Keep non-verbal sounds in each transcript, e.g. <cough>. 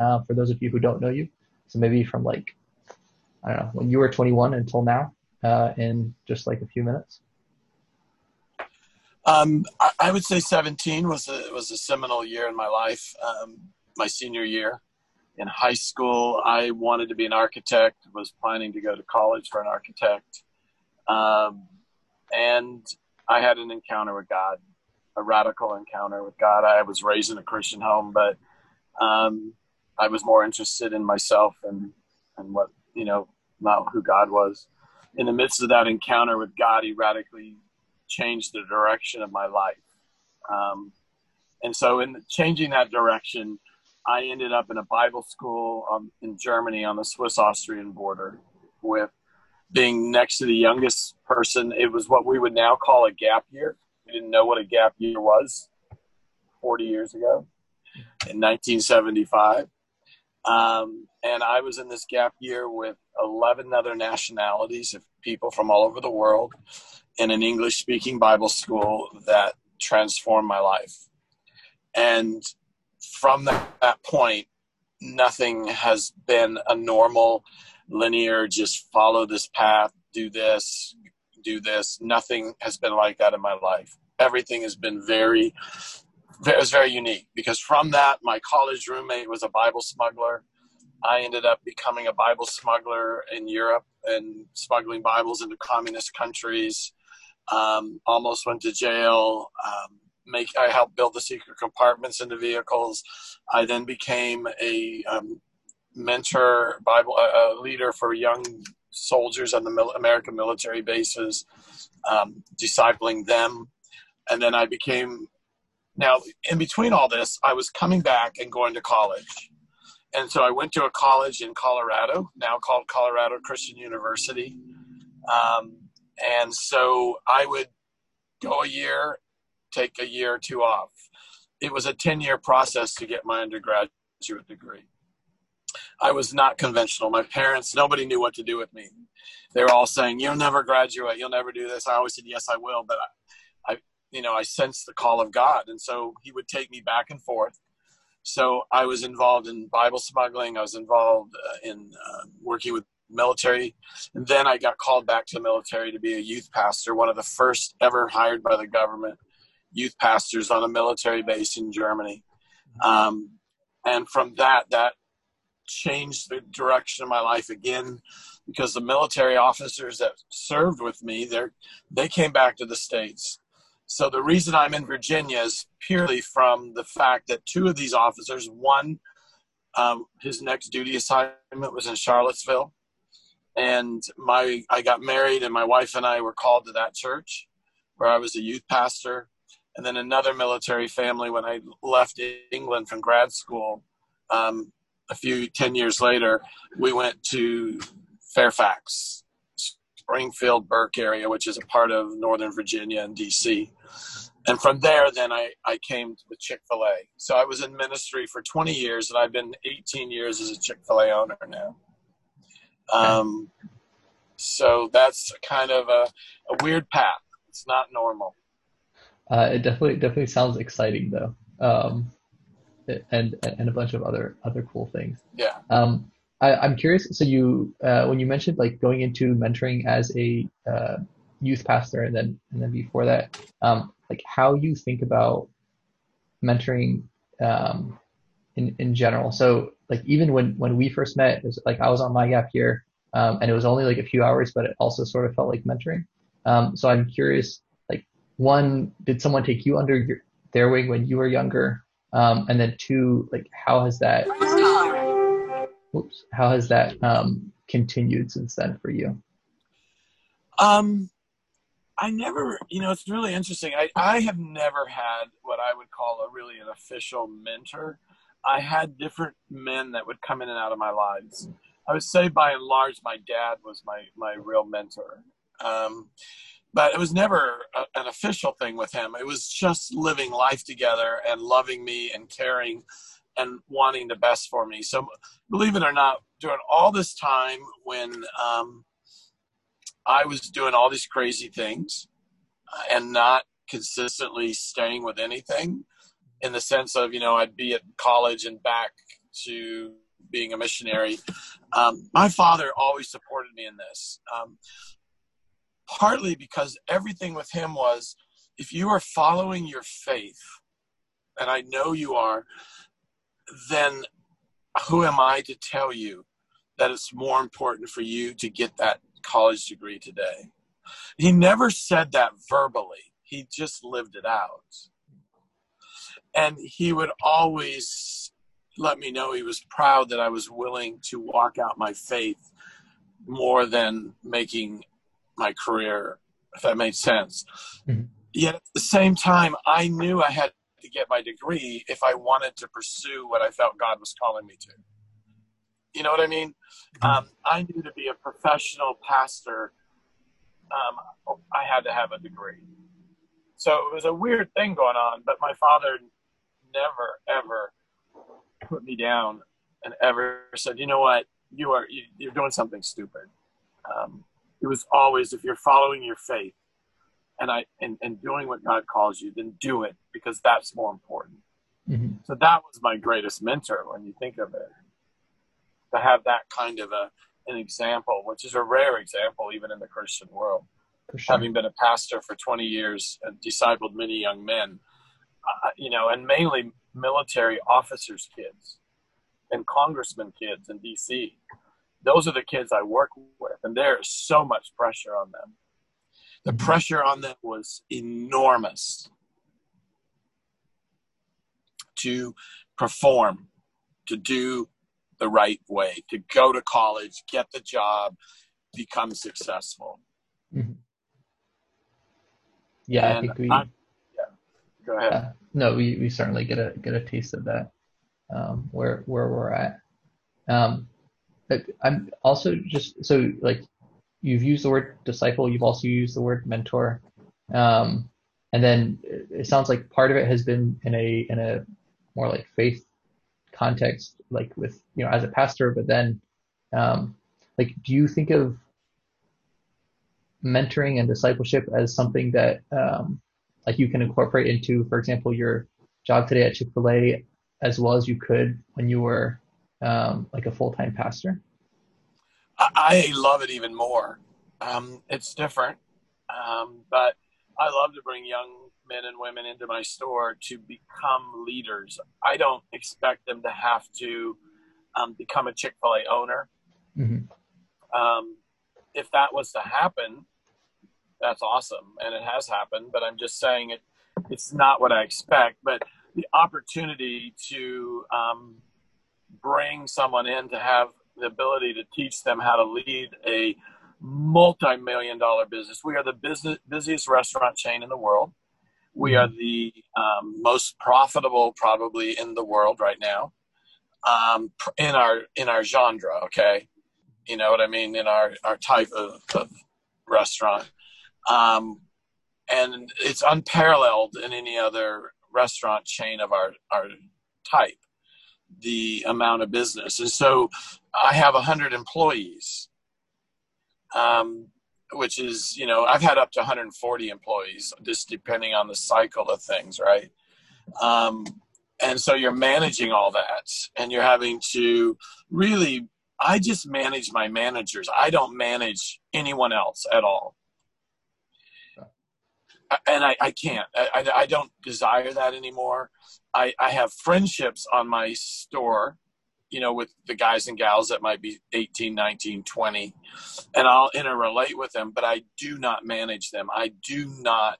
uh, for those of you who don't know you. So maybe from like, I don't know, when you were 21 until now, uh, in just like a few minutes. Um, I, I, would say 17 was a, was a seminal year in my life. Um, my senior year in high school, I wanted to be an architect, was planning to go to college for an architect. Um, and I had an encounter with God, a radical encounter with God. I was raised in a Christian home, but um, I was more interested in myself and, and what, you know, not who God was. In the midst of that encounter with God, He radically changed the direction of my life. Um, and so, in changing that direction, I ended up in a Bible school um, in Germany on the Swiss Austrian border with being next to the youngest person. It was what we would now call a gap year. We didn't know what a gap year was 40 years ago in 1975. Um, and I was in this gap year with 11 other nationalities of people from all over the world in an English speaking Bible school that transformed my life. And from that, that point, nothing has been a normal, linear, just follow this path, do this, do this. Nothing has been like that in my life. Everything has been very, it was very unique because from that, my college roommate was a Bible smuggler. I ended up becoming a Bible smuggler in Europe and smuggling Bibles into communist countries. Um, almost went to jail. Um, make I helped build the secret compartments into vehicles. I then became a um, mentor, Bible a leader for young soldiers on the mil- American military bases, um, discipling them, and then I became. Now, in between all this, I was coming back and going to college. And so I went to a college in Colorado, now called Colorado Christian University. Um, and so I would go a year take a year or two off. It was a 10 year process to get my undergraduate degree. I was not conventional. My parents, nobody knew what to do with me. They were all saying, "You'll never graduate. You'll never do this." I always said, "Yes, I will," but I, you know, I sensed the call of God, and so He would take me back and forth. So I was involved in Bible smuggling. I was involved uh, in uh, working with military, and then I got called back to the military to be a youth pastor, one of the first ever hired by the government youth pastors on a military base in Germany. Um, and from that, that changed the direction of my life again because the military officers that served with me, they they came back to the States. So the reason I'm in Virginia is purely from the fact that two of these officers, one, um, his next duty assignment was in Charlottesville, and my I got married, and my wife and I were called to that church, where I was a youth pastor and then another military family when I left England from grad school. Um, a few ten years later, we went to Fairfax, Springfield, Burke area, which is a part of Northern Virginia and DC. And from there, then I, I came with Chick fil A. So I was in ministry for 20 years, and I've been 18 years as a Chick fil A owner now. Um, so that's kind of a, a weird path. It's not normal. Uh, it definitely definitely sounds exciting though, um, and and a bunch of other other cool things. Yeah. Um, I, am curious. So you uh, when you mentioned like going into mentoring as a uh, youth pastor, and then and then before that, um, like how you think about mentoring um, in in general. So like even when when we first met, it was like I was on my gap year, um, and it was only like a few hours, but it also sort of felt like mentoring. Um, so I'm curious like one, did someone take you under your, their wing when you were younger? Um, and then two, like how has that, oops, how has that um, continued since then for you? Um, I never, you know, it's really interesting. I, I have never had what I would call a really an official mentor. I had different men that would come in and out of my lives. I would say by and large, my dad was my, my real mentor. Um, but it was never a, an official thing with him. It was just living life together and loving me and caring and wanting the best for me. So, believe it or not, during all this time when um, I was doing all these crazy things and not consistently staying with anything, in the sense of, you know, I'd be at college and back to being a missionary. Um, my father always supported me in this, um, partly because everything with him was if you are following your faith, and I know you are, then who am I to tell you that it's more important for you to get that college degree today? He never said that verbally, he just lived it out. And he would always let me know he was proud that I was willing to walk out my faith more than making my career, if that made sense. Mm-hmm. Yet at the same time, I knew I had to get my degree if I wanted to pursue what I felt God was calling me to. You know what I mean? Mm-hmm. Um, I knew to be a professional pastor, um, I had to have a degree. So it was a weird thing going on, but my father never, ever put me down and ever said, you know what, you are, you, are doing something stupid. Um, it was always, if you're following your faith, and I and, and doing what God calls you, then do it because that's more important. Mm-hmm. So that was my greatest mentor when you think of it. To have that kind of a an example, which is a rare example even in the Christian world. Sure. Having been a pastor for 20 years and discipled many young men, uh, you know, and mainly military officers' kids and congressmen kids in D.C. Those are the kids I work with, and there is so much pressure on them the pressure on them was enormous to perform, to do the right way, to go to college, get the job, become successful. Mm-hmm. Yeah, and I think we. I, yeah, go ahead. Uh, no, we, we certainly get a get a taste of that um, where where we're at. Um, I'm also just so like you've used the word disciple, you've also used the word mentor. Um, and then it sounds like part of it has been in a in a more like faith context, like with you know as a pastor. But then, um, like, do you think of mentoring and discipleship as something that um, like you can incorporate into, for example, your job today at Chick Fil A, as well as you could when you were um, like a full time pastor? I love it even more. Um, it's different, um, but I love to bring young men and women into my store to become leaders. I don't expect them to have to um, become a Chick Fil A owner. Mm-hmm. Um, if that was to happen, that's awesome, and it has happened. But I'm just saying it. It's not what I expect, but the opportunity to um, bring someone in to have the ability to teach them how to lead a multi-million dollar business. We are the business, busiest restaurant chain in the world. We are the um, most profitable, probably in the world right now, um, in our in our genre. Okay, you know what I mean in our our type of, of restaurant, um, and it's unparalleled in any other restaurant chain of our our type the amount of business. And so I have 100 employees, um, which is, you know, I've had up to 140 employees, just depending on the cycle of things, right? Um, and so you're managing all that and you're having to really, I just manage my managers. I don't manage anyone else at all. And I, I can't. I, I, I don't desire that anymore. I, I have friendships on my store you know with the guys and gals that might be 18 19 20 and i'll interrelate with them but i do not manage them i do not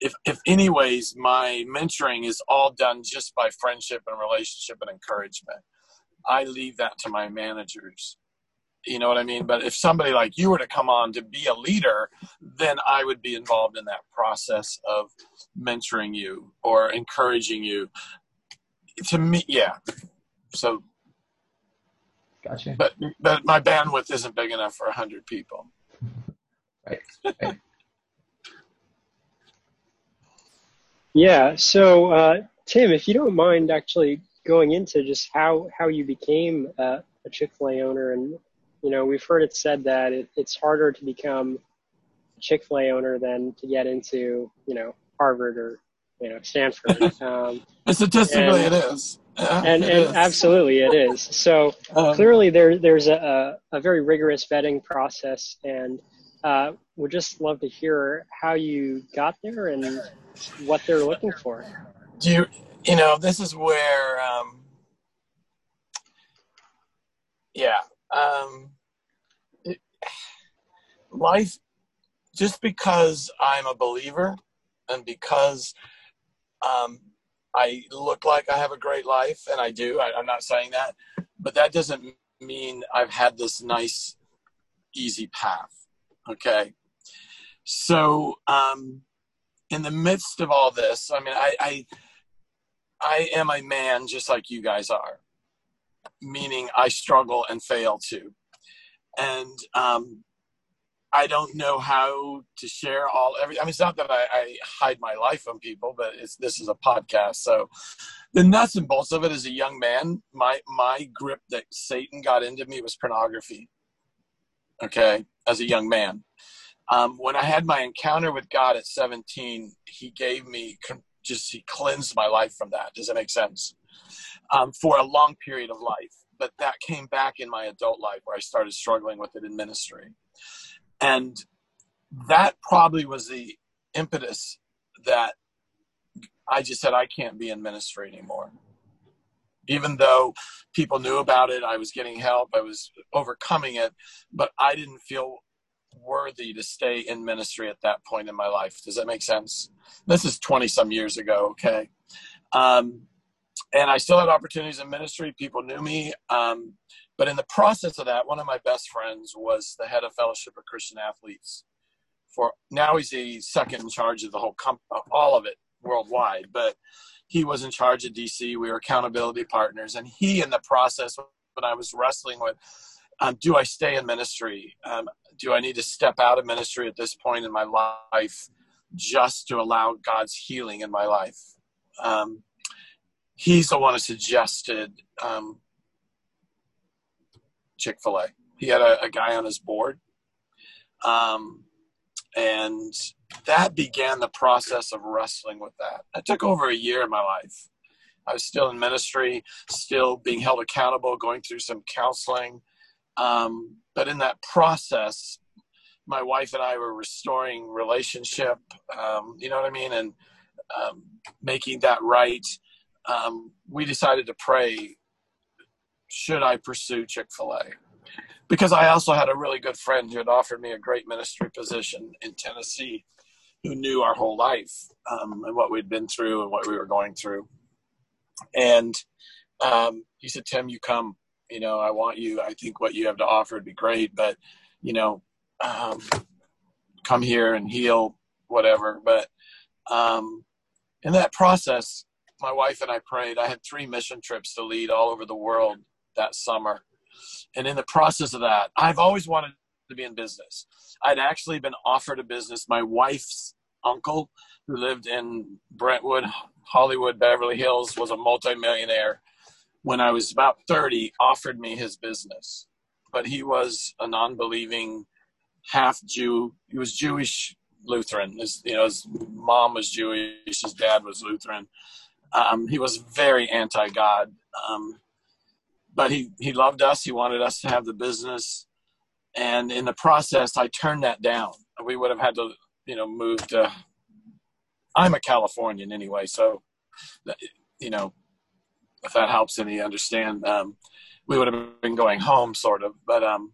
if if anyways my mentoring is all done just by friendship and relationship and encouragement i leave that to my managers you know what i mean? But if somebody like you were to come on to be a leader then i would be involved in that process of mentoring you or encouraging you. To me yeah. So gotcha. but but my bandwidth isn't big enough for 100 people. Right, right. <laughs> yeah so uh, tim if you don't mind actually going into just how how you became uh, a chick-fil-a owner and you know, we've heard it said that it, it's harder to become a Chick fil A owner than to get into, you know, Harvard or you know Stanford. <laughs> Um, statistically, and, it is. <laughs> and, it and is. absolutely it is. So um, clearly there there's a, a very rigorous vetting process, and uh, would just love to hear how you got there and what they're looking for. Do you you know this is where um, yeah um, it, life just because I'm a believer and because um, I look like I have a great life, and I do. I, I'm not saying that, but that doesn't mean I've had this nice, easy path. Okay. So, um, in the midst of all this, I mean, I, I, I am a man just like you guys are, meaning I struggle and fail too. And um, I don't know how to share all every. I mean, it's not that I, I, hide my life from people, but it's this is a podcast. So, the nuts and bolts of it as a young man, my my grip that Satan got into me was pornography. Okay, as a young man, um, when I had my encounter with God at 17, He gave me just He cleansed my life from that. Does that make sense? Um, for a long period of life, but that came back in my adult life where I started struggling with it in ministry and that probably was the impetus that I just said, I can't be in ministry anymore. Even though people knew about it, I was getting help, I was overcoming it, but I didn't feel worthy to stay in ministry at that point in my life. Does that make sense? This is 20 some years ago, okay? Um, and I still had opportunities in ministry. People knew me. Um, but in the process of that, one of my best friends was the head of Fellowship of Christian Athletes. For now, he's the second in charge of the whole comp- all of it worldwide. But he was in charge of DC. We were accountability partners, and he, in the process, when I was wrestling with, um, do I stay in ministry? Um, do I need to step out of ministry at this point in my life, just to allow God's healing in my life? Um, he's the one who suggested um, Chick fil A. He had a, a, guy on his board. Um, and that began the process of wrestling with that. It took over a year in my life. I was still in ministry, still being held accountable, going through some counseling. Um, but in that process, my wife and I were restoring relationship. Um, you know what I mean, and um, making that right. Um, we decided to pray should I pursue Chick fil A? Because I also had a really good friend who had offered me a great ministry position in Tennessee who knew our whole life um, and what we'd been through and what we were going through. And um, he said, Tim, you come. You know, I want you. I think what you have to offer would be great, but, you know, um, come here and heal, whatever. But um, in that process, my wife and I prayed. I had three mission trips to lead all over the world that summer. And in the process of that, I've always wanted to be in business. I'd actually been offered a business. My wife's uncle, who lived in Brentwood, Hollywood, Beverly Hills, was a multimillionaire. When I was about 30, offered me his business. But he was a non believing half Jew. He was Jewish Lutheran. His, you know, his mom was Jewish, his dad was Lutheran. Um, he was very anti God. Um, but he he loved us. He wanted us to have the business, and in the process, I turned that down. We would have had to, you know, move to. I'm a Californian anyway, so, you know, if that helps any understand, um, we would have been going home, sort of. But um,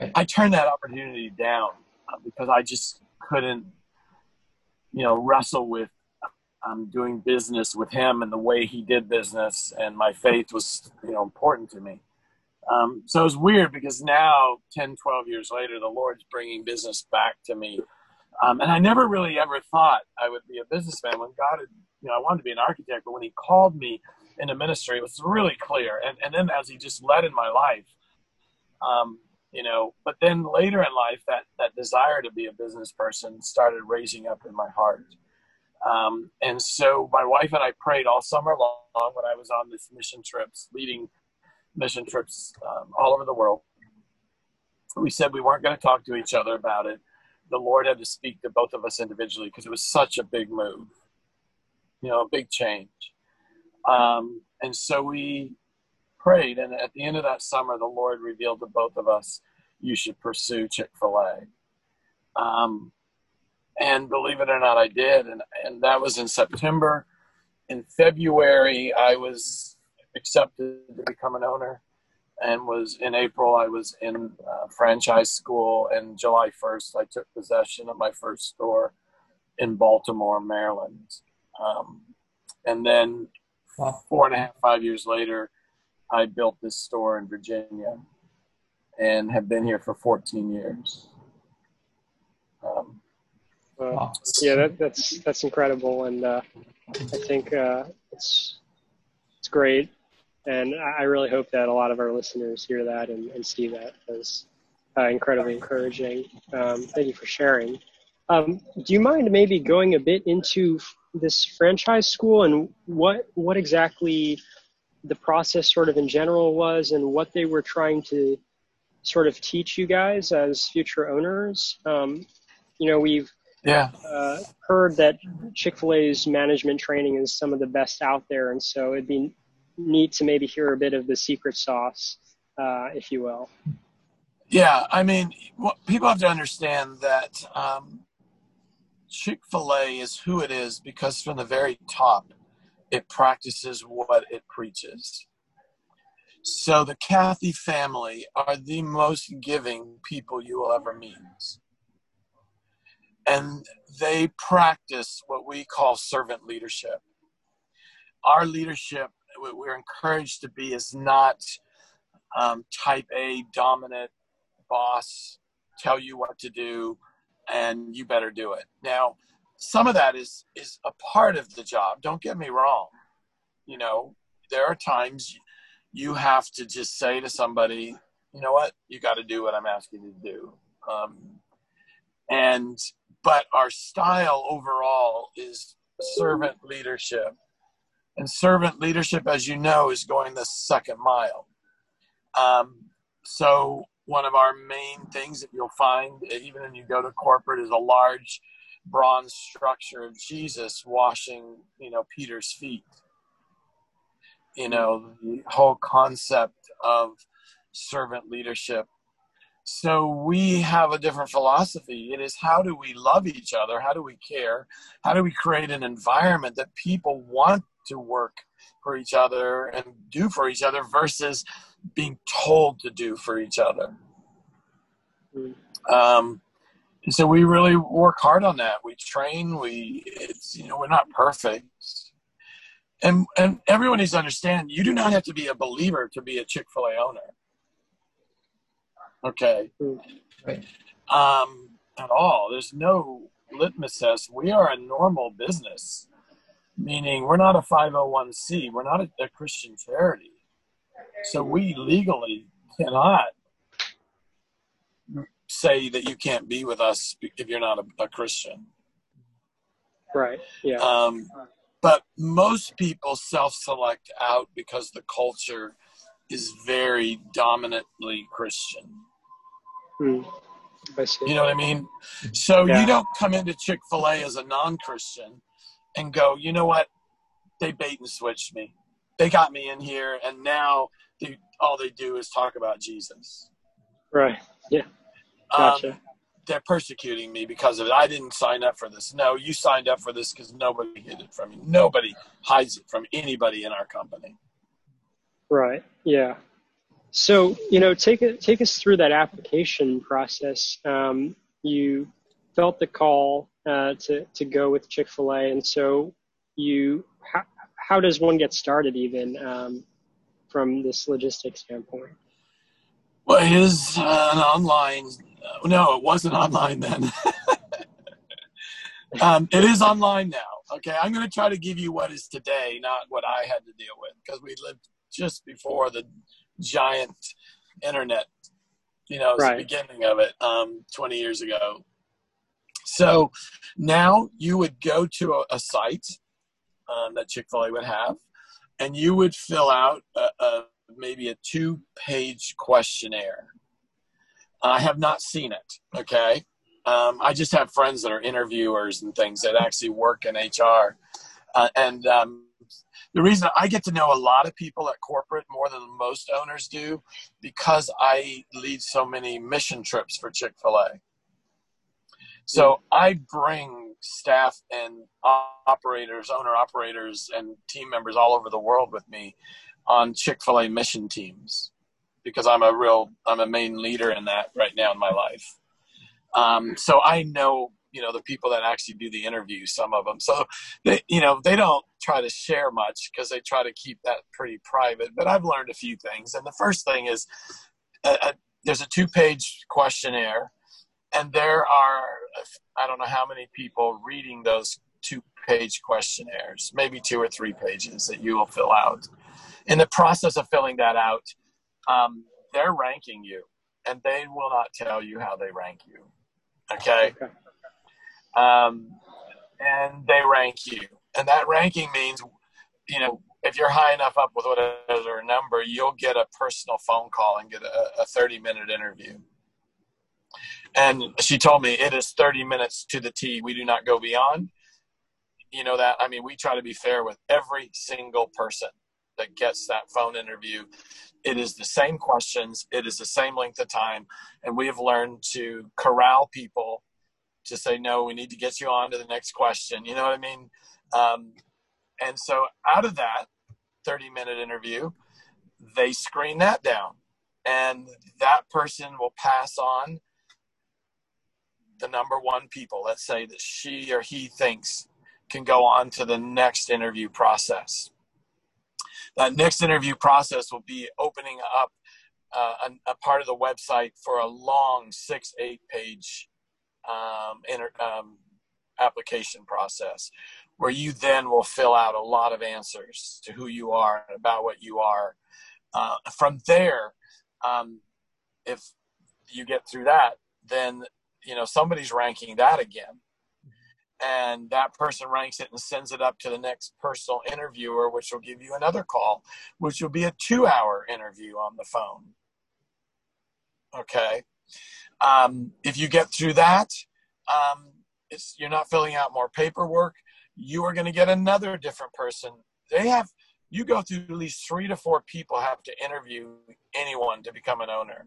right. I turned that opportunity down uh, because I just couldn't, you know, wrestle with um, doing business with him and the way he did business, and my faith was you know important to me. Um, so it was weird because now, 10, 12 years later, the Lord's bringing business back to me. Um, and I never really ever thought I would be a businessman when God had, you know, I wanted to be an architect, but when He called me into ministry, it was really clear. And, and then as He just led in my life, um, you know, but then later in life, that, that desire to be a business person started raising up in my heart. Um, and so my wife and I prayed all summer long when I was on this mission trips, leading mission trips um, all over the world. We said we weren't going to talk to each other about it. The Lord had to speak to both of us individually because it was such a big move. you know, a big change. Um, and so we prayed, and at the end of that summer, the Lord revealed to both of us, you should pursue Chick fil A. Um, and believe it or not, I did. And, and that was in September. In February, I was accepted to become an owner and was in April. I was in uh, franchise school, and July 1st, I took possession of my first store in Baltimore, Maryland. Um, and then four and a half, five years later, I built this store in Virginia and have been here for 14 years. Um, wow. Yeah, that, that's that's incredible, and uh, I think uh, it's it's great and I really hope that a lot of our listeners hear that and, and see that as uh, incredibly encouraging. Um, thank you for sharing. Um, do you mind maybe going a bit into this franchise school and what what exactly the process sort of in general was and what they were trying to sort of teach you guys as future owners? Um, you know, we've yeah. Uh, heard that Chick Fil A's management training is some of the best out there, and so it'd be neat to maybe hear a bit of the secret sauce, uh, if you will. Yeah, I mean, what, people have to understand that um, Chick fil A is who it is because from the very top, it practices what it preaches. So the Cathy family are the most giving people you will ever meet. And they practice what we call servant leadership. Our leadership we're encouraged to be is not um, type A dominant boss, tell you what to do, and you better do it. Now, some of that is is a part of the job. Don't get me wrong. You know, there are times you have to just say to somebody, you know what, you got to do what I'm asking you to do. Um, and but our style overall is servant leadership and servant leadership, as you know, is going the second mile. Um, so one of our main things that you'll find, even when you go to corporate, is a large bronze structure of Jesus washing, you know, Peter's feet. You know, the whole concept of servant leadership. So we have a different philosophy. It is how do we love each other? How do we care? How do we create an environment that people want to work for each other and do for each other versus being told to do for each other. Um, and so we really work hard on that. We train. We, it's you know, we're not perfect, and and everyone needs to understand. You do not have to be a believer to be a Chick Fil A owner. Okay, right. um, at all. There's no litmus test. We are a normal business meaning we're not a 501c, we're not a, a Christian charity. So we legally cannot say that you can't be with us if you're not a, a Christian. Right. Yeah. Um, but most people self-select out because the culture is very dominantly Christian. Hmm. You know what I mean? So yeah. you don't come into Chick Fil A as a non-Christian and go, you know what? They bait and switched me. They got me in here, and now they, all they do is talk about Jesus. Right. Yeah. Gotcha. Um, they're persecuting me because of it. I didn't sign up for this. No, you signed up for this because nobody hid it from you. Nobody hides it from anybody in our company. Right. Yeah. So you know, take it take us through that application process. Um, you felt the call uh, to to go with Chick Fil A, and so you how, how does one get started even um, from this logistics standpoint? Well, it is uh, an online. Uh, no, it wasn't online then. <laughs> um, it is online now. Okay, I'm going to try to give you what is today, not what I had to deal with, because we lived just before the giant internet. You know, right. the beginning of it, um, 20 years ago. So now you would go to a, a site um, that Chick fil A would have, and you would fill out a, a, maybe a two page questionnaire. I have not seen it, okay? Um, I just have friends that are interviewers and things that actually work in HR. Uh, and um, the reason I get to know a lot of people at corporate more than most owners do because I lead so many mission trips for Chick fil A. So I bring staff and operators, owner operators, and team members all over the world with me on Chick fil A mission teams because I'm a real, I'm a main leader in that right now in my life. Um, so I know you know the people that actually do the interviews some of them so they you know they don't try to share much because they try to keep that pretty private but i've learned a few things. And the first thing is a, uh, a, uh, there's a two page questionnaire and there are i don't know how many people reading those two page questionnaires maybe two or three pages that you will fill out. In the process of filling that out um, they're ranking you and they will not tell you how they rank you. Okay. okay um, and they rank you. And that ranking means, you know, if you're high enough up with whatever number, you'll get a personal phone call and get a, a 30 minute interview. And she told me it is 30 minutes to the T. We do not go beyond. You know that? I mean, we try to be fair with every single person that gets that phone interview. It is the same questions, it is the same length of time. And we have learned to corral people to say no we need to get you on to the next question. You know what i mean? Um, and so out of that 30 minute interview they screen that down. And that person will pass on the number one people. Let's say that she or he thinks can go on to the next interview process. That next interview process will be opening up uh, a, a, part of the website for a long six eight page um, inter, um, application process where you then will fill out a lot of answers to who you are and about what you are. Uh, from there, um, if you get through that, then you know somebody's ranking that again, and that person ranks it and sends it up to the next personal interviewer, which will give you another call, which will be a two-hour interview on the phone. Okay, um, if you get through that, um, you're not filling out more paperwork. You are going to get another different person. They have you go through at least three to four people have to interview anyone to become an owner.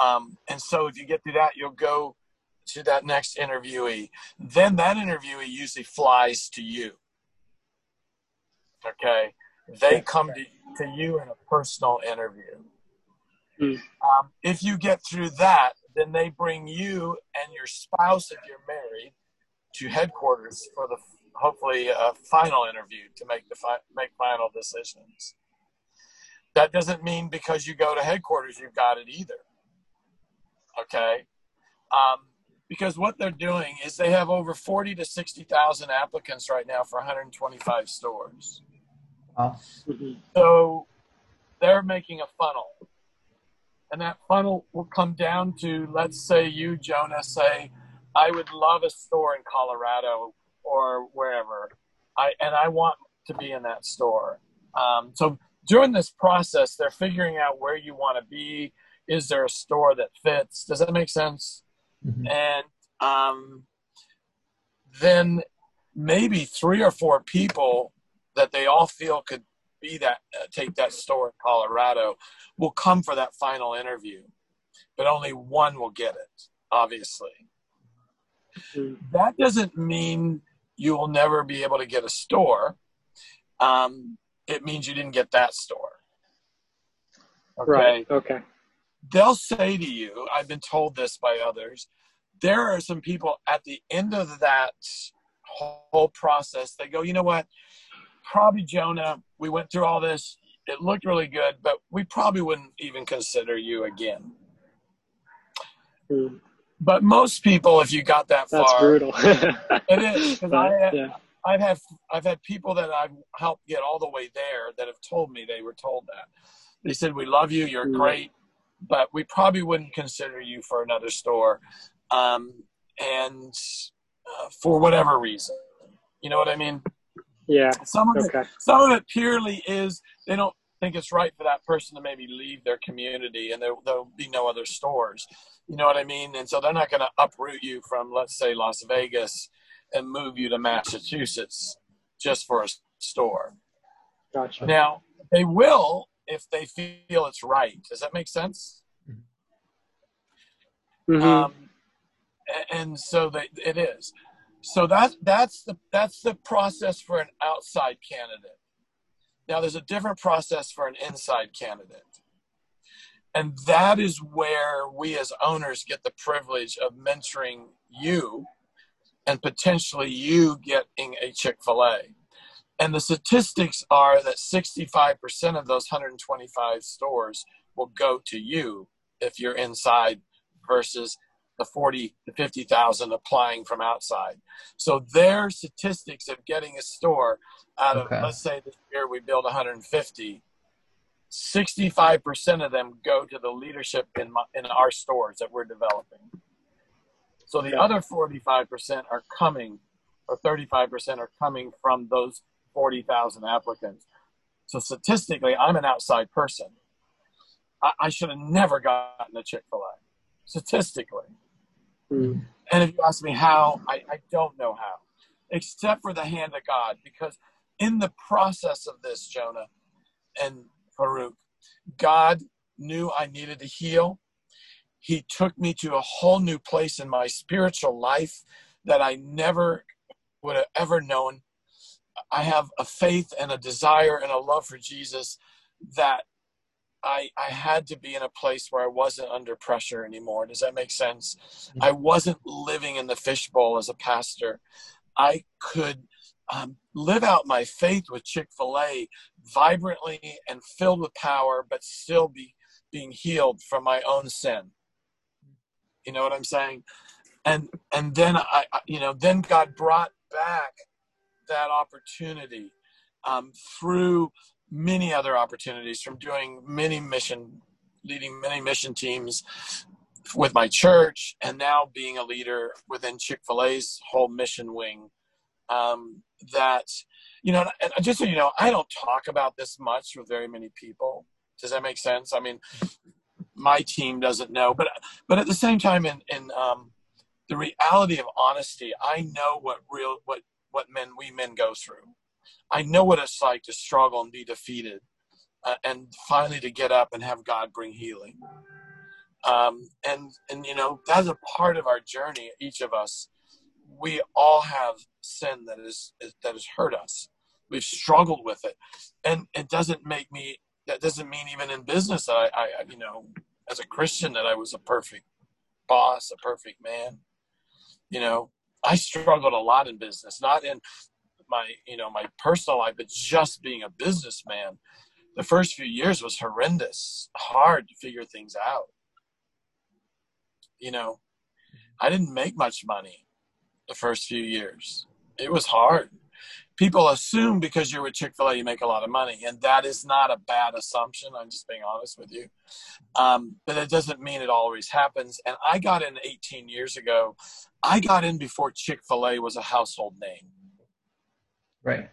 Um, and so if you get through that, you'll go to that next interviewee. Then that interviewee usually flies to you. Okay. They come to, to you in a personal interview. Mm. Um, if you get through that, then they bring you and your spouse, if you're married, to headquarters for the hopefully a final interview to make the fi- make final decisions. That doesn't mean because you go to headquarters you've got it either. Okay, um, because what they're doing is they have over forty to sixty thousand applicants right now for 125 stores. Wow. So they're making a funnel and that funnel will come down to let's say you jonah say i would love a store in colorado or wherever. I and i want to be in that store. Um, so during this process they're figuring out where you want to be. Is there a store that fits? Does that make sense? Mm-hmm. and um, then maybe three or four people that they all feel could be that uh, take that store in Colorado will come for that final interview, but only one will get it. Obviously, that doesn't mean you will never be able to get a store. Um, it means you didn't get that store. Okay? Right. Okay. They'll say to you, I've been told this by others, there are some people at the end of that whole process, they go, you know what? Probably Jonah. We went through all this. It looked really good, but we probably wouldn't even consider you again. Mm. But most people, if you got that That's far, brutal. <laughs> it is because I, yeah. I've had I've had people that I've helped get all the way there that have told me they were told that. They said, "We love you. You're mm. great, but we probably wouldn't consider you for another store." Um, and uh, for whatever reason, you know what I mean. Yeah. Some of okay. it, some of it purely is they don't think it's right for that person to maybe leave their community, and there, there'll be no other stores. You know what I mean? And so they're not going to uproot you from, let's say, Las Vegas and move you to Massachusetts just for a store. Gotcha. Now, they will if they feel it's right. Does that make sense? Mhm. Um, and so they, it is. So that that's the that's the process for an outside candidate. Now there's a different process for an inside candidate. And that is where we as owners get the privilege of mentoring you and potentially you getting a Chick-fil-A. And the statistics are that 65% of those 125 stores will go to you if you're inside versus the 40 to 50,000 applying from outside. So their statistics of getting a store out of, Okay. let's say this year we build 150, 65% of them go to the leadership in, my, in our stores that we're developing. So the other 45% are coming, or 35% are coming from those 40,000 applicants. So statistically, I'm an outside person. I, I should have never gotten a Chick fil A, statistically. Mm. And if you ask me how, I, I don't know how, except for the hand of God. Because in the process of this, Jonah and Farouk, God knew I needed to heal. He took me to a whole new place in my spiritual life that I never would have ever known. I have a faith and a desire and a love for Jesus that I, I had to be in a place where I wasn't under pressure anymore. Does that make sense? I wasn't living in the fishbowl as a pastor. I could um, live out my faith with Chick fil A vibrantly and filled with power, but still be being healed from my own sin. You know what I'm saying? And and then I you know then God brought back that opportunity um, through many other opportunities from doing many mission leading many mission teams with my church and now being a leader within chick-fil-a's whole mission wing um, that you know and just so you know i don't talk about this much with very many people. Does that make sense? I mean my team doesn't know but but at the same time in in um, the reality of honesty i know what real what what men we men go through I know what it's like to struggle and be defeated, uh, and finally to get up and have God bring healing. Um, and and you know that's a part of our journey. Each of us, we all have sin that is, is that has hurt us. We've struggled with it, and it doesn't make me. That doesn't mean even in business that I, I you know, as a Christian that I was a perfect boss, a perfect man. You know, I struggled a lot in business, not in my you know my personal life but just being a businessman the first few years was horrendous hard to figure things out. You know i didn't make much money the first few years. It was hard. People assume because you're with chick-fil-a you make a lot of money and that is not a bad assumption i'm just being honest with you. Um, but it doesn't mean it always happens and i got in 18 years ago. I got in before chick-fil-a was a household name Right.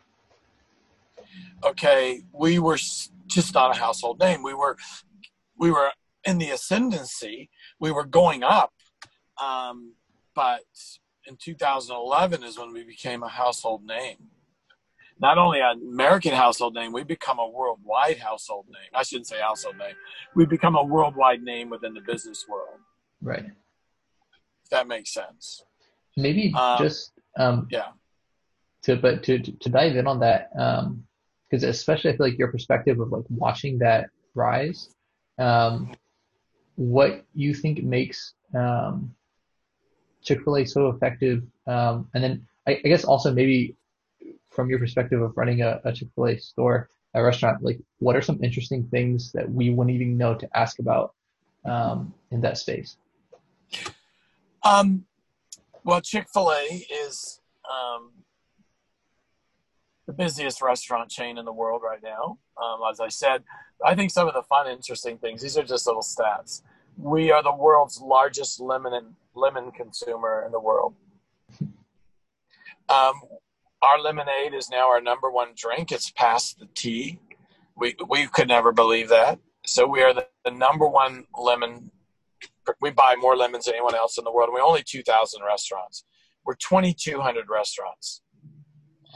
okay we were just not a household name. We were we were in the ascendancy. We were going up um, but in 2011 is when we became a household name. Not only an american household name we become a worldwide household name. I shouldn't say household name. We become a worldwide name within the business world. Right. if that makes sense. Maybe Um, just um, yeah to but to to dive in on that um because especially I feel like your perspective of like watching that rise um what you think makes um Chick-fil-A so effective um and then I, I guess also maybe from your perspective of running a, a Chick-fil-A store a restaurant like what are some interesting things that we wouldn't even know to ask about um in that space? Um, well, Chick fil A is um, the busiest restaurant chain in the world right now. Um, as I said, I think some of the fun, interesting things, these are just little stats. We are the world's largest lemon and lemon consumer in the world. Um, our lemonade is now our number one drink. It's past the tea. We, we could never believe that. So we are the, the number one lemon we buy more lemons than anyone else in the world. We only 2,000 restaurants. we're 2,200 restaurants.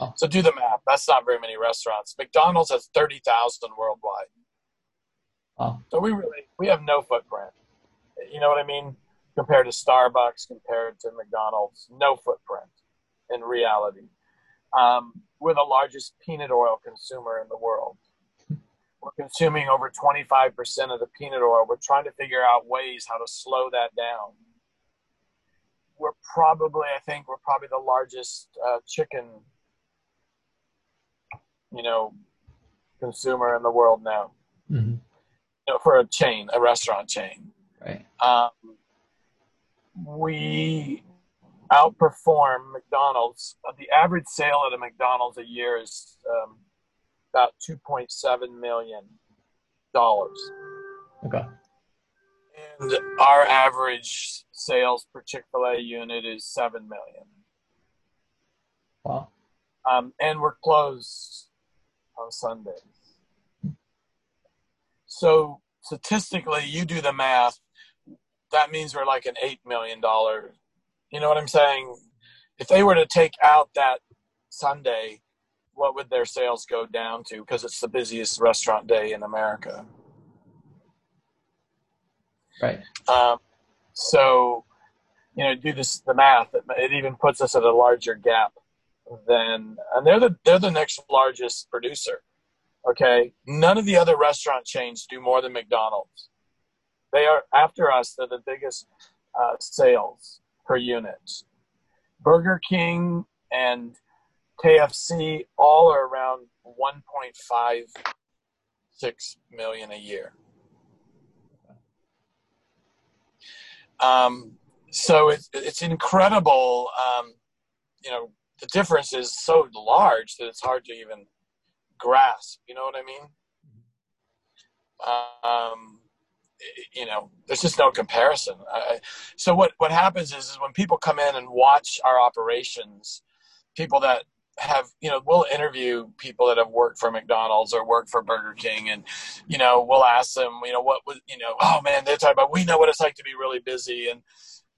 Oh. So do the math. That's not very many restaurants. McDonald's has 30,000 worldwide. Oh, So we really we have no footprint. You know what I mean? Compared to Starbucks, compared to McDonald's, no footprint in reality. Um, we're the largest peanut oil consumer in the world. We're consuming over 25% of the peanut oil. We're trying to figure out ways how to slow that down. We're probably, I think, we're probably the largest uh, chicken, you know, consumer in the world now. hmm You know, for a chain, a restaurant chain. right. um, we outperform McDonald's. The average sale at a McDonald's a year is um, about two point seven million dollars, Okay. and our average sales per Chick Fil A unit is seven million. Wow. Um, and we're closed on Sundays. So statistically, you do the math. That means we're like an eight million dollar. You know what I'm saying? If they were to take out that Sunday, what would their sales go down to? Because it's the busiest restaurant day in America. Right. Um, so, you know, do this the math. It, it even puts us at a larger gap than, and they're the they're the next largest producer. Okay, none of the other restaurant chains do more than McDonald's. They are after us. They're the biggest uh, sales per unit. Burger King and KFC all are around 1.56 million a year. Um, so it's it's incredible. Um, you know, the difference is so large that it's hard to even grasp. You know what I mean? Um, you know, there's just no comparison. I, so what what happens is, is when people come in and watch our operations, people that have you know we'll interview people that have worked for McDonald's or worked for Burger King, and you know we'll ask them, you know, what was you know, oh man, they're talking about we know what it's like to be really busy, and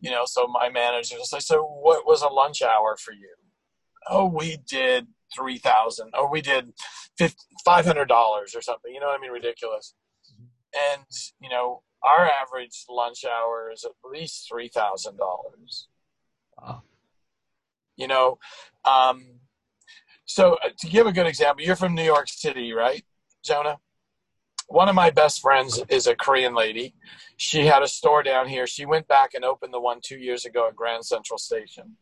you know, so my manager was like, so what was a lunch hour for you? Oh, we did three thousand, or we did five hundred dollars or something. You know what I mean? Ridiculous. And you know, our average lunch hour is at least three thousand dollars. Wow. You know, um, so uh, to give a good example, you're from New York City, right, Jonah? One of my best friends is a Korean lady. She had a store down here. She went back and opened the one two years ago at Grand Central Station.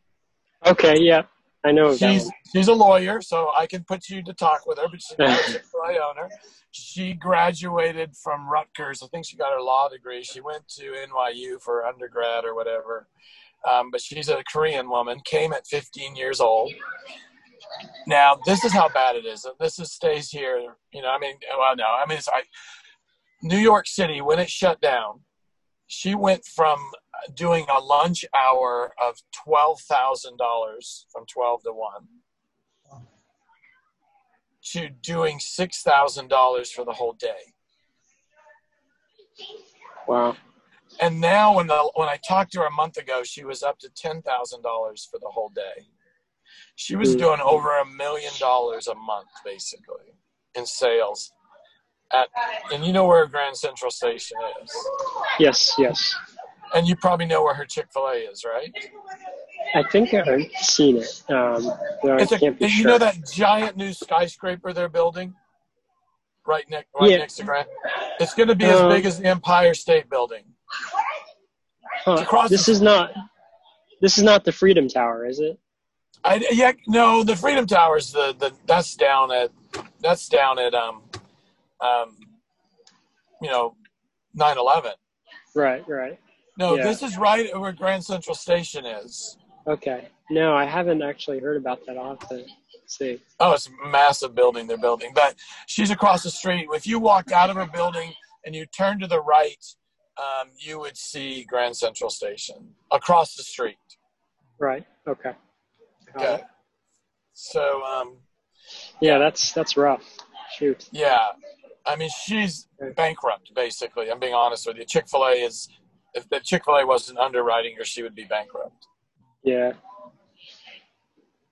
Okay, yeah, I know She's she's a lawyer, so I can put you to talk with her. But she's not a <laughs> Chick-fil-A owner. She graduated from Rutgers. I think she got her law degree. She went to NYU for undergrad or whatever. Um, but she's a Korean woman. Came at 15 years old. Now this is how bad it is. This is stays here. You know, I mean, well, no, I mean, it's I, New York City when it shut down. She went from doing a lunch hour of twelve thousand dollars from twelve to one to doing six thousand dollars for the whole day. Wow. And now, when the when I talked to her a month ago, she was up to ten thousand dollars for the whole day. She was Hmm. doing over a million dollars a month, basically, in sales. At and you know where Grand Central Station is, Yes, yes. And you probably know where her Chick Fil A is, right? I think I've seen it. Um, I It's a, can't be you sure. know that giant new skyscraper they're building, right next right Yeah. next to Grand. It's going to be as Um, big as the Empire State Building. Huh, across this the- is not. This is not the Freedom Tower, is it? I yeah no the Freedom Towers the the that's down at that's down at um um you know 9/11. Right, right. No, Yeah. this is right where Grand Central Station is. Okay. No, I haven't actually heard about that. I'll have to see. Oh, it's a massive building they're building. But she's across the street. If you walked out of her building and you turn to the right, um, you would see Grand Central Station across the street. Right. Okay. Got Okay. it. So um, Yeah, that's that's rough. Shoot. Yeah, I mean she's bankrupt basically. I'm being honest with you. Chick Fil A is if the Chick Fil A wasn't underwriting her, she would be bankrupt. Yeah.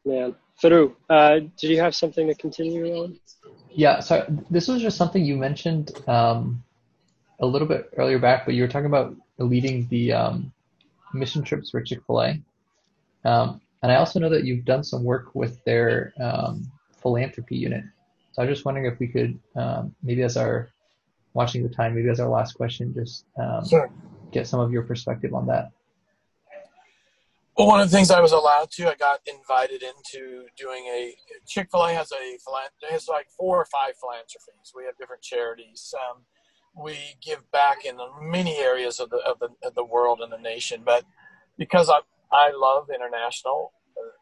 man. Farouk, uh, did you have something to continue on? Yeah, so this was just something you mentioned um, a little bit earlier back, but you were talking about leading the um, mission trips for Chick Fil A, um, and I also know that you've done some work with their um, philanthropy unit. So I was just wondering if we could um, maybe as our watching the time, maybe as our last question, just um, Sure. Get some of your perspective on that. Well, one of the things I was allowed to, I got invited into doing a Chick Fil A has a has like four or five philanthropies. We have different charities. Um, we give back in many areas of the of the, of the world and the nation, but because I I love international,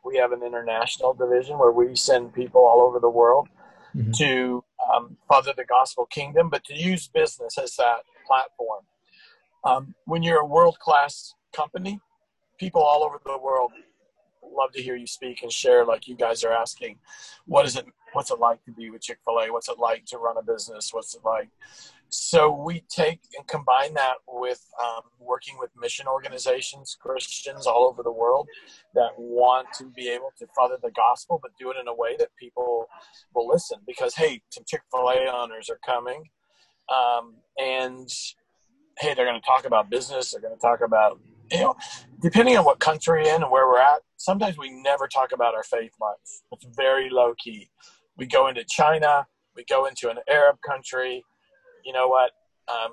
we have an international division where we send people all over the world Mhm. to um, further the gospel kingdom, but to use business as that platform. Um, when you're a world class company, people all over the world love to hear you speak and share like you guys are asking what is it what's it like to be with chick-fil-a? What's it like to run a business? What's it like? So we take and combine that with um, working with mission organizations christians all over the world that want to be able to further the gospel but do it in a way that people will listen. Because hey some chick-fil-a owners are coming um, and hey they're going to talk about business they're going to talk about you know, depending on what country in and where we're at, sometimes we never talk about our faith much. It's very low key. We go into China, we go into an Arab country. You know what? Um,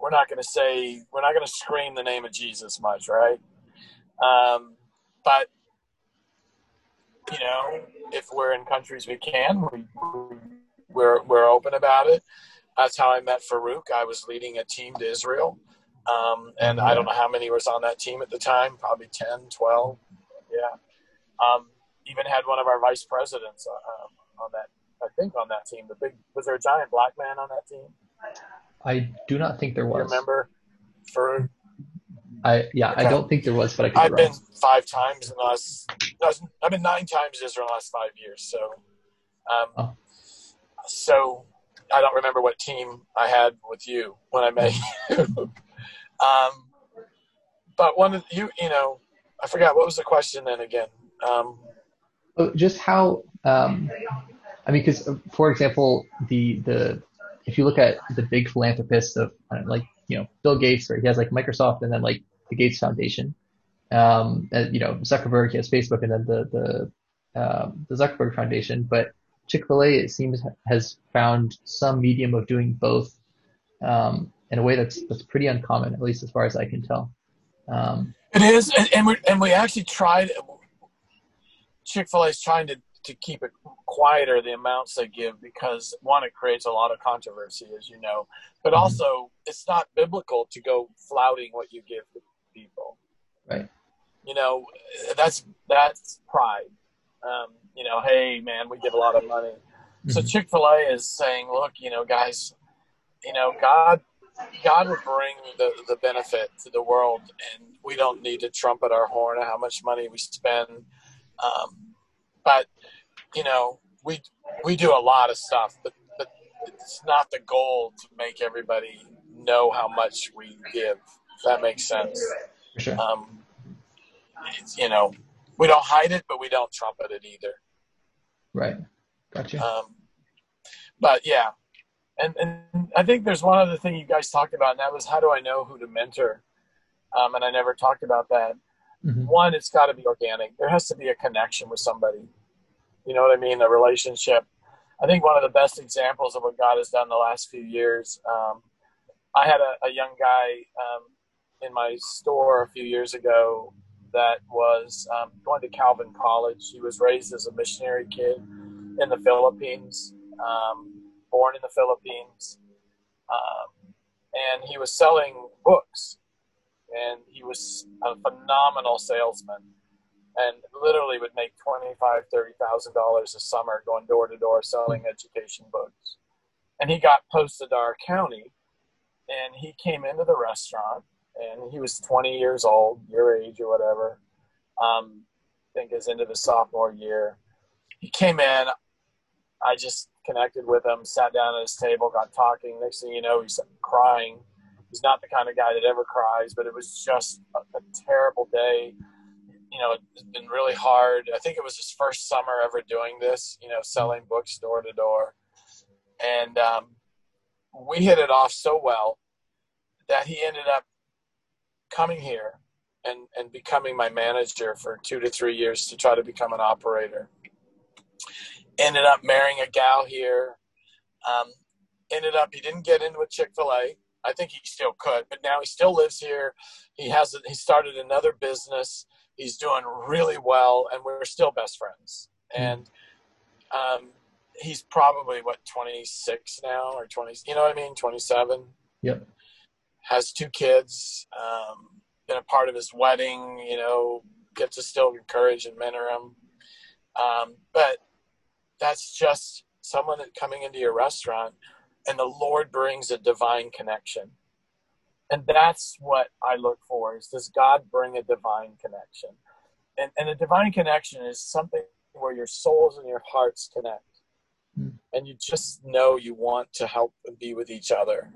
we're not going to say, we're not going to scream the name of Jesus much, right? Um, but, you know, if we're in countries we can, we, we're, we're open about it. That's how I met Farouk. I was leading a team to Israel. Um, and I don't know how many was on that team at the time, probably 10, 12. Yeah. Um, even had one of our vice presidents uh, on that, I think on that team. The big, was there a giant black man on that team? I do not think there You was. remember? For I yeah, I don't think there was, but I could be I've been five times in the last. I've been nine times to Israel in the last five years. So, um, Oh. so I don't remember what team I had with you when I met you. <laughs> um, but one of you, you know, I forgot what was the question then again. Um, Oh, just how um, I mean, because for example, the the if you look at the big philanthropists of know, like you know Bill Gates, or he has like Microsoft, and then like the Gates Foundation. Um, and, you know Zuckerberg, he has Facebook, and then the the um, the Zuckerberg Foundation. But Chick Fil A, it seems, has found some medium of doing both um, in a way that's that's pretty uncommon, at least as far as I can tell. Um, It is, and, and we and we actually tried. Chick Fil A is trying to to keep it quieter the amounts they give because one, it creates a lot of controversy, as you know, but Mhm. also it's not biblical to go flouting what you give people. Right. You know, that's that's pride. Um, you know, hey man, we give a lot of money. So Mhm. Chick Fil A is saying, look, you know, guys, you know, God, God would bring the the benefit to the world, and we don't need to trumpet our horn how much money we spend. Um, but you know, we we do a lot of stuff, but but it's not the goal to make everybody know how much we give. If that makes sense. sure. Um, it's, you know, we don't hide it, but we don't trumpet it either. Right. Gotcha. Um, but yeah, and and I think there's one other thing you guys talked about, and that was how do I know who to mentor? Um, and I never talked about that. Mhm. One, it's got to be organic. There has to be a connection with somebody. You know what I mean? A relationship. I think one of the best examples of what God has done the last few years. Um, I had a, a young guy um, in my store a few years ago that was um, going to Calvin College. He was raised as a missionary kid in the Philippines, um, born in the Philippines, um, and he was selling books. And he was a phenomenal salesman, and literally would make twenty five, thirty thousand dollars a summer going door to door selling education books. And he got posted to our county, and he came into the restaurant, and he was twenty years old, your age or whatever. Um, I think is into the sophomore year. He came in, I just connected with him, sat down at his table, got talking. Next thing you know, he's crying. He's not the kind of guy that ever cries, but it was just a, a terrible day. you know, it's been really hard. I think it was his first summer ever doing this, you know, selling books door to door. And um, we hit it off so well that he ended up coming here and, and becoming my manager for two to three years to try to become an operator. Ended up marrying a gal here. Um, ended up, he didn't get into a Chick fil A. I think he still could, but now he still lives here. He has, he started another business he's doing really well, and we're still best friends. Hmm. And um, he's probably what 26 now or 20. You know what I mean? 27. Yep. Has two kids. Um, been a part of his wedding. You know, get to still encourage and mentor him. Um, but that's just someone that coming into your restaurant, and the Lord brings a divine connection and that's what I look for is does God bring a divine connection? And, and a divine connection is something where your souls and your hearts connect. Mm. And you just know you want to help and be with each other.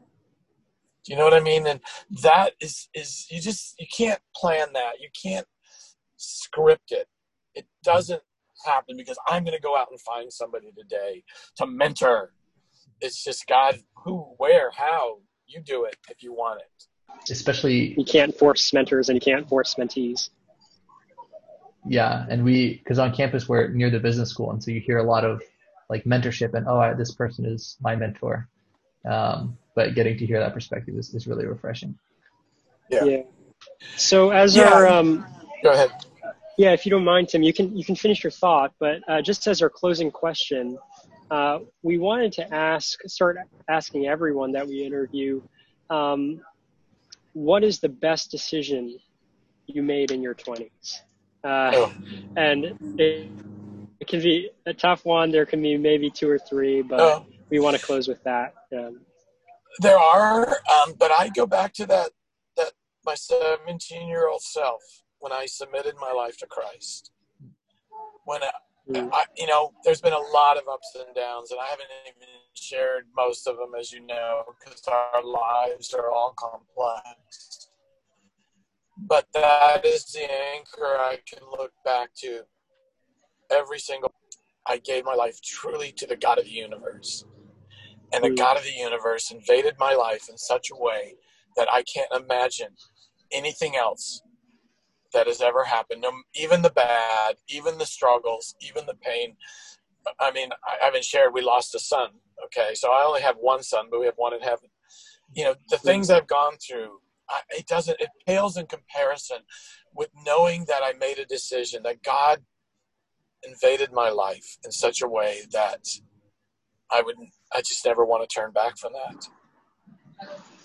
Do you know what I mean? And that is is you just you can't plan that. You can't script it. It doesn't happen because I'm going to go out and find somebody today to mentor. It's just God, who, where, how, you do it if you want it. Especially you can't force mentors and you can't force mentees. Yeah, and we because on campus we're near the business school, and so you hear a lot of like mentorship and oh, I, this person is my mentor. Um, but getting to hear that perspective is, is really refreshing. Yeah. yeah. So as yeah. our um, go ahead. Yeah, if you don't mind, Tim, you can you can finish your thought. But uh, just as our closing question, uh, we wanted to ask, start asking everyone that we interview, um, what is the best decision you made in your 20s? Uh, oh. And it, it, can be a tough one. There can be maybe two or three, but oh. We want to close with that. Um, there are, um, but I go back to that that my 17 year old self when I submitted my life to Christ. When I, Mm. I, you know, there's been a lot of ups and downs, and I haven't even shared most of them, as you know, because our lives are all complex. But that is the anchor I can look back to every single. I gave my life truly to the God of the universe, and the. God of the universe invaded my life in such a way that I can't imagine anything else that has ever happened. No, even the bad, even the struggles, even the pain. I mean, I haven't shared. We lost a son. Okay, so I only have one son, but we have one in heaven. You know, the things I've gone through, I, it doesn't. It pales in comparison with knowing that I made a decision that God invaded my life in such a way that I would. I just never want to turn back from that.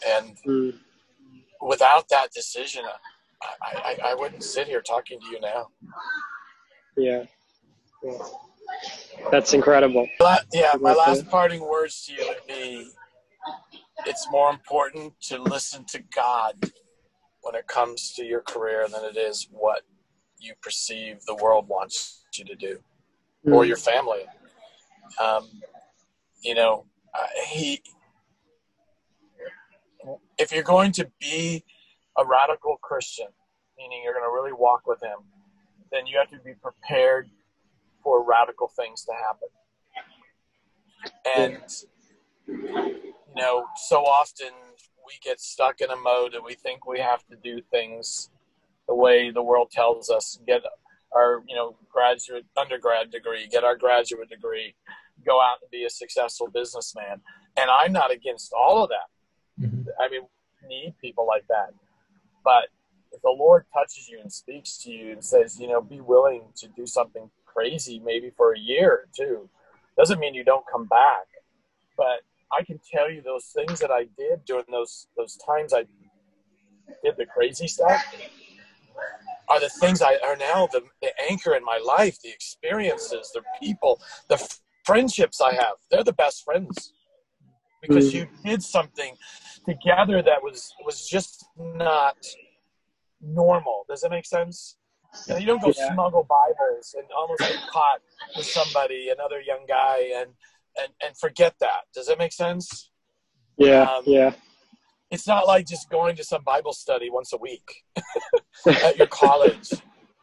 And mm. without that decision, I, I, I wouldn't sit here talking to you now. Yeah. yeah. That's incredible. Yeah, my last parting words to you would be it's more important to listen to God when it comes to your career than it is what you perceive the world wants you to do mm. or your family. Um, you know, uh, he, if you're going to be a radical Christian, meaning you're going to really walk with Him, then you have to be prepared for radical things to happen. And, you know, so often we get stuck in a mode that we think we have to do things the way the world tells us, get our, you know, graduate, undergrad degree, get our graduate degree, go out and be a successful businessman. And I'm not against all of that. Mm-hmm. I mean, need people like that. But if the Lord touches you and speaks to you and says, you know, be willing to do something crazy maybe for a year or two, doesn't mean you don't come back. But I can tell you those things that I did during those those times I did the crazy stuff are the things I are now the, the anchor in my life, the experiences, the people, the friendships I have. They're the best friends because mm. you did something together that was was just not normal. Does that make sense? You, know, you don't go yeah. smuggle Bibles and almost get caught with somebody, another young guy, and and and forget that. Does that make sense? Yeah, um, yeah. It's not like just going to some Bible study once a week <laughs> at your college.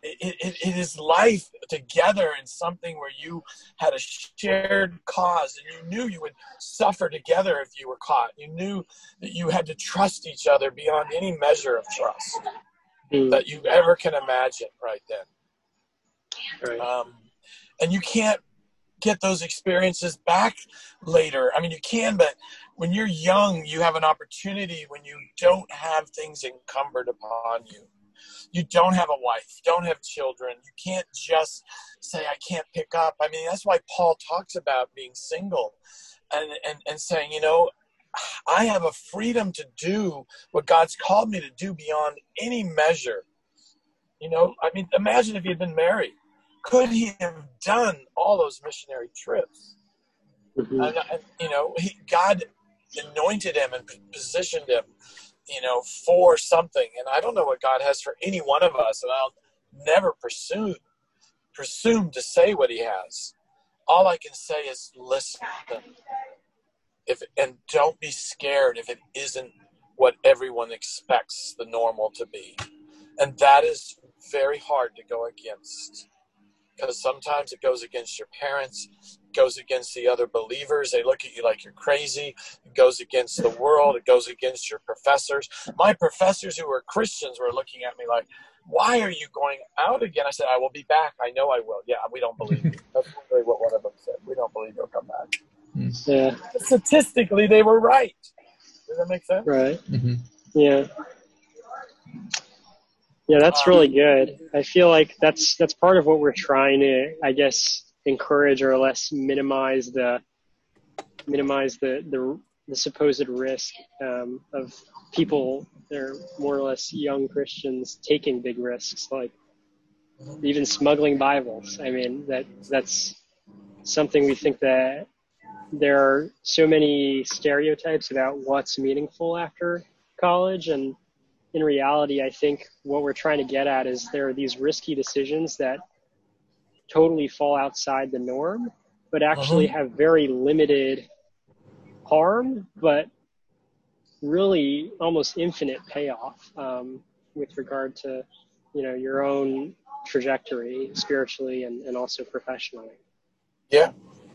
It, it, it is life together in something where you had a shared cause and you knew you would suffer together if you were caught. You knew that you had to trust each other beyond any measure of trust mm. that you ever can imagine right then. Right. Um, and you can't get those experiences back later. I mean, you can, but when you're young, you have an opportunity when you don't have things encumbered upon you you don't have a wife, you don't have children, you can't just say, I can't pick up. I mean, that's why Paul talks about being single and, and, and saying, you know, I have a freedom to do what God's called me to do beyond any measure. You know, I mean, imagine if he had been married. Could he have done all those missionary trips? Mm-hmm. And, you know, he, God anointed him and positioned him you know, for something. And I don't know what God has for any one of us, and I'll never presume presume to say what He has. All I can say is listen. If and don't be scared if it isn't what everyone expects the normal to be, and that is very hard to go against because sometimes it goes against your parents goes against the other believers. They look at you like you're crazy. It goes against the world. It goes against your professors. My professors who were Christians were looking at me like, why are you going out again? I said, I will be back. I know I will. Yeah, we don't believe you. That's really what one of them said. We don't believe you'll come back. Yeah. Statistically, they were right. Does that make sense? Right. Mm-hmm. Yeah. Yeah, that's really good. I feel like that's that's part of what we're trying to, I guess, encourage or less minimize the minimize the the, the supposed risk um, of people they're more or less young Christians taking big risks, like even smuggling Bibles. I mean, that that's something we think that there are so many stereotypes about what's meaningful after college and in reality, I think what we're trying to get at is there are these risky decisions that totally fall outside the norm, but actually uh-huh. have very limited harm, but really almost infinite payoff um, with regard to you know your own trajectory spiritually and, and also professionally. Yeah,